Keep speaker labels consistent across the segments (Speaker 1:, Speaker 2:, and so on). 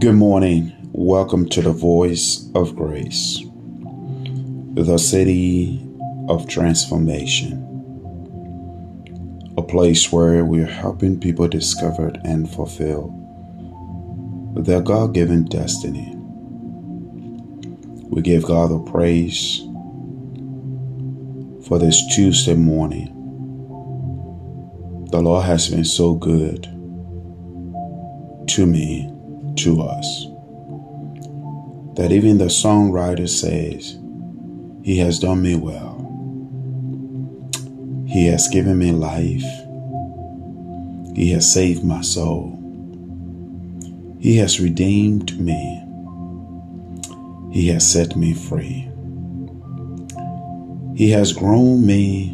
Speaker 1: Good morning. Welcome to the Voice of Grace, the city of transformation, a place where we're helping people discover and fulfill their God given destiny. We give God the praise for this Tuesday morning. The Lord has been so good to me to us. That even the songwriter says, He has done me well. He has given me life. He has saved my soul. He has redeemed me. He has set me free. He has grown me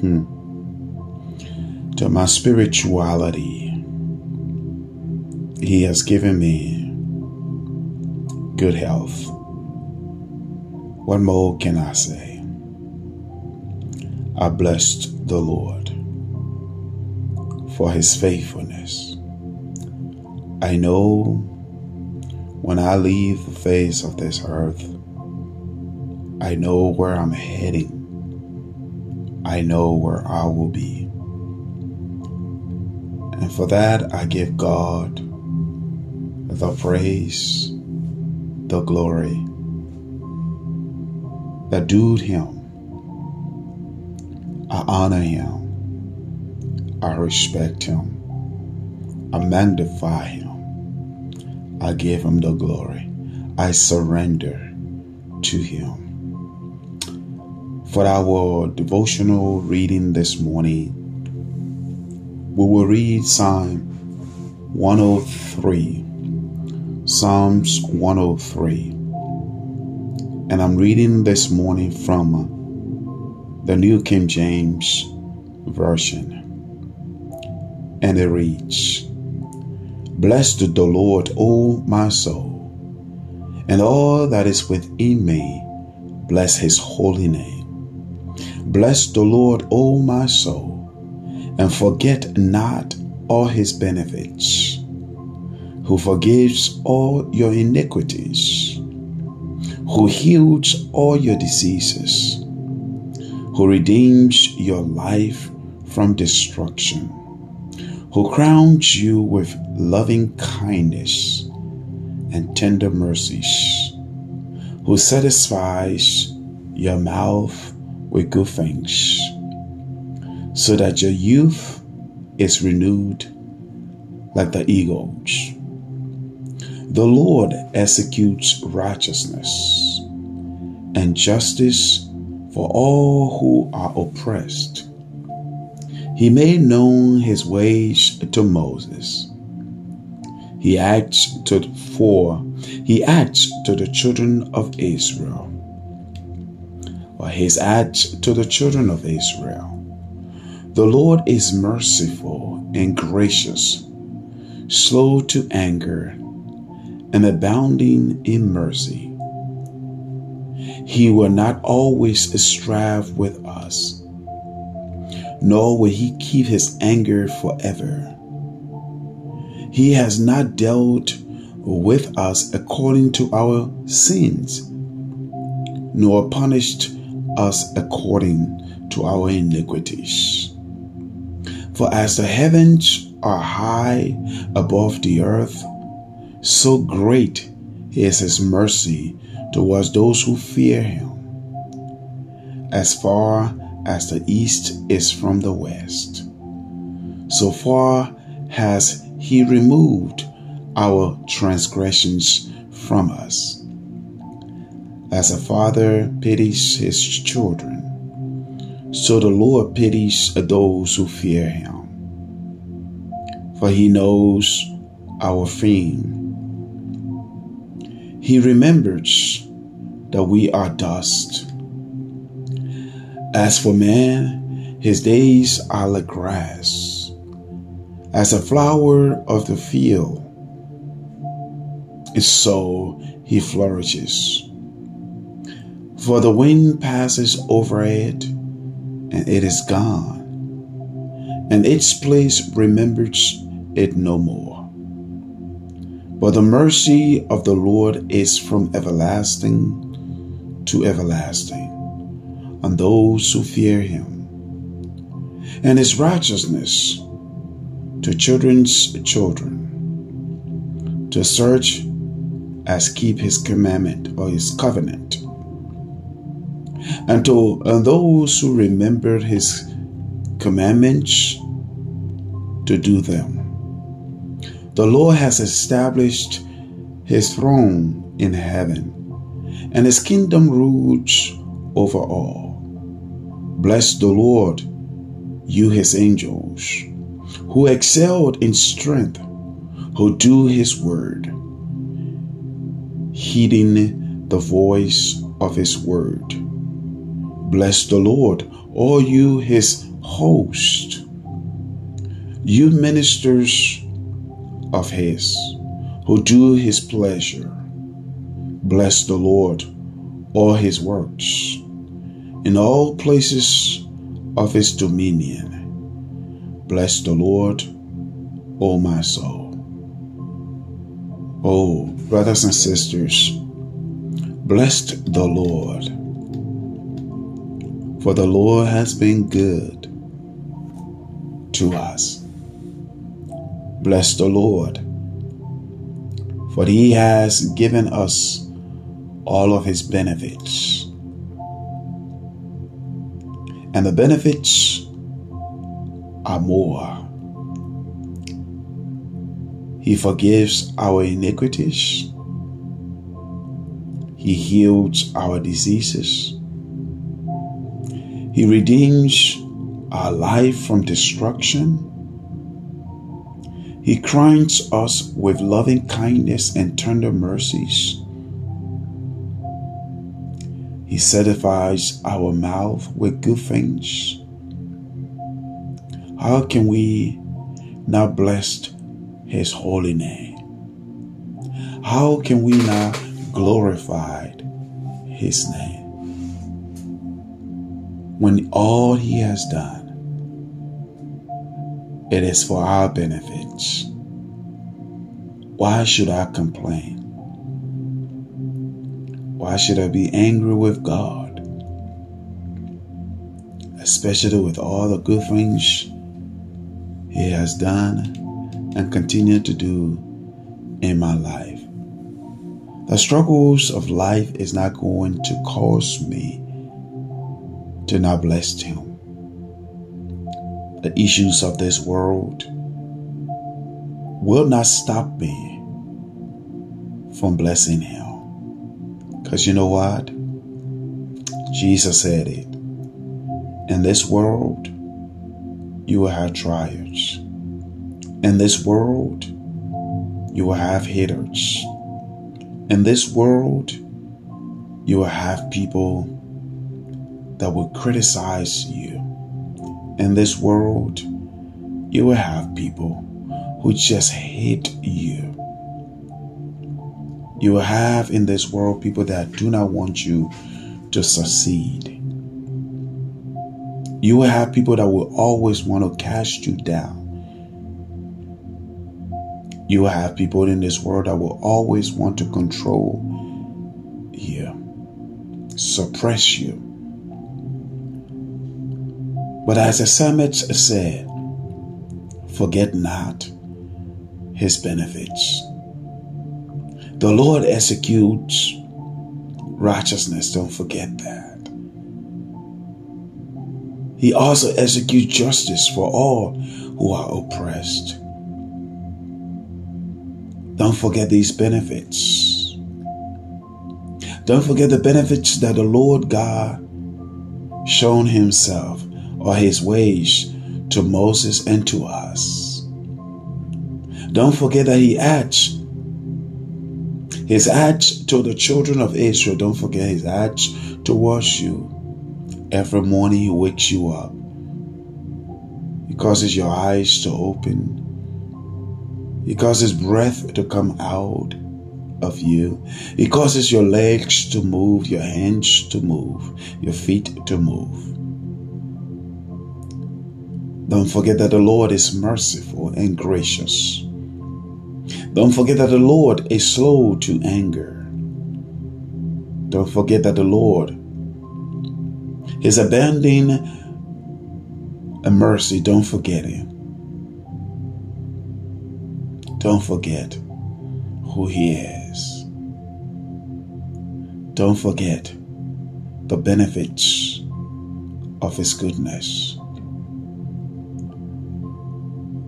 Speaker 1: hmm, to my spirituality he has given me good health. What more can I say? I blessed the Lord for his faithfulness. I know when I leave the face of this earth, I know where I'm heading. I know where I will be. And for that, I give God the praise, the glory that due him. I honor him. I respect him. I magnify him. I give him the glory. I surrender to him. For our devotional reading this morning, we will read Psalm 103 Psalms 103. And I'm reading this morning from uh, the New King James Version. And it reads Blessed the Lord, O my soul, and all that is within me, bless his holy name. Bless the Lord, O my soul, and forget not all his benefits who forgives all your iniquities, who heals all your diseases, who redeems your life from destruction, who crowns you with loving kindness and tender mercies, who satisfies your mouth with good things, so that your youth is renewed like the eagles. The Lord executes righteousness and justice for all who are oppressed. He made known his ways to Moses. He acts to for he acts to the children of Israel. Or his acts to the children of Israel. The Lord is merciful and gracious, slow to anger and abounding in mercy. He will not always strive with us, nor will he keep his anger forever. He has not dealt with us according to our sins, nor punished us according to our iniquities. For as the heavens are high above the earth, so great is his mercy towards those who fear him. As far as the east is from the west, so far has he removed our transgressions from us. As a father pities his children, so the Lord pities those who fear him. For he knows our frame he remembers that we are dust. As for man, his days are like grass, as a flower of the field. Is so he flourishes. For the wind passes over it, and it is gone, and its place remembers it no more. But the mercy of the Lord is from everlasting to everlasting on those who fear him, and his righteousness to children's children, to search as keep his commandment or his covenant, and to and those who remember his commandments to do them. The Lord has established his throne in heaven, and his kingdom rules over all. Bless the Lord, you his angels, who excelled in strength, who do his word, heeding the voice of his word. Bless the Lord, all you his host, you ministers of his, who do his pleasure. Bless the Lord, all his works, in all places of his dominion. Bless the Lord, O my soul. Oh, brothers and sisters, bless the Lord, for the Lord has been good to us. Bless the Lord, for he has given us all of his benefits. And the benefits are more. He forgives our iniquities. He heals our diseases. He redeems our life from destruction. He crowns us with loving kindness and tender mercies. He satisfies our mouth with good things. How can we not bless his holy name? How can we not glorify his name? When all he has done it is for our benefits. Why should I complain? Why should I be angry with God? Especially with all the good things He has done and continue to do in my life. The struggles of life is not going to cause me to not bless Him the issues of this world will not stop me from blessing him. Because you know what? Jesus said it. In this world, you will have trials. In this world, you will have haters. In this world, you will have people that will criticize you in this world, you will have people who just hate you. You will have in this world people that do not want you to succeed. You will have people that will always want to cast you down. You will have people in this world that will always want to control you, suppress you. But as the psalmist said, forget not his benefits. The Lord executes righteousness, don't forget that. He also executes justice for all who are oppressed. Don't forget these benefits. Don't forget the benefits that the Lord God shown himself or his ways to Moses and to us. Don't forget that he acts. his acts to the children of Israel. Don't forget his acts towards you. Every morning he wakes you up. He causes your eyes to open. He causes breath to come out of you. He causes your legs to move, your hands to move, your feet to move. Don't forget that the Lord is merciful and gracious. Don't forget that the Lord is slow to anger. Don't forget that the Lord is abandoning a mercy. Don't forget Him. Don't forget who He is. Don't forget the benefits of His goodness.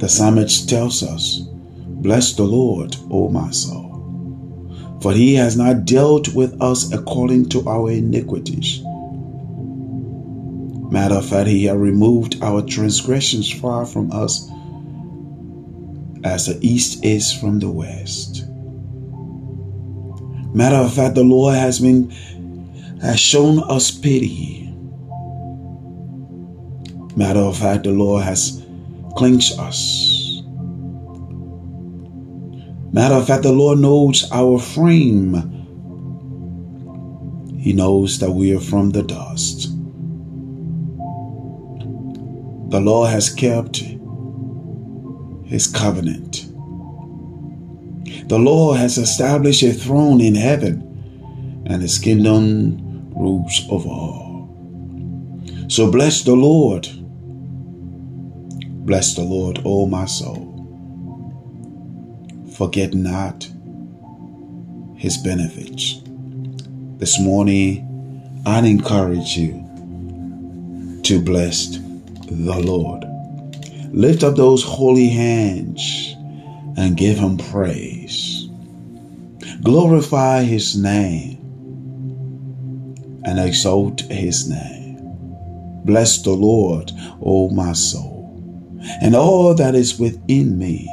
Speaker 1: The psalmist tells us, Bless the Lord, O my soul, for he has not dealt with us according to our iniquities. Matter of fact, he has removed our transgressions far from us as the east is from the west. Matter of fact, the Lord has been has shown us pity. Matter of fact, the Lord has cleansed us. Matter of fact, the Lord knows our frame. He knows that we are from the dust. The Lord has kept his covenant. The Lord has established a throne in heaven, and his kingdom rules over all. So bless the Lord. Bless the Lord, O my soul. Forget not his benefits. This morning, I encourage you to bless the Lord. Lift up those holy hands and give him praise. Glorify his name and exalt his name. Bless the Lord, O my soul, and all that is within me.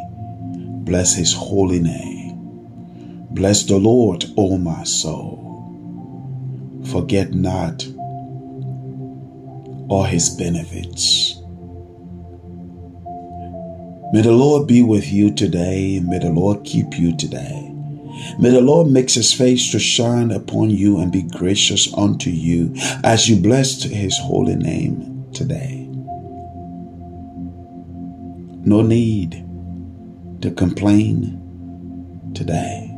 Speaker 1: Bless his holy name. Bless the Lord, O my soul. Forget not all his benefits. May the Lord be with you today. May the Lord keep you today. May the Lord make his face to shine upon you and be gracious unto you as you bless his holy name today. No need to complain today.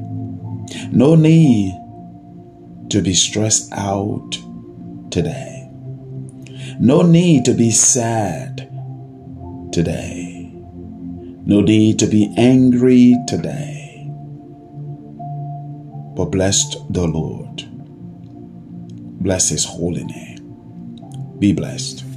Speaker 1: No need to be stressed out today. No need to be sad today. No need to be angry today, but blessed the Lord. Bless his holy name. Be blessed.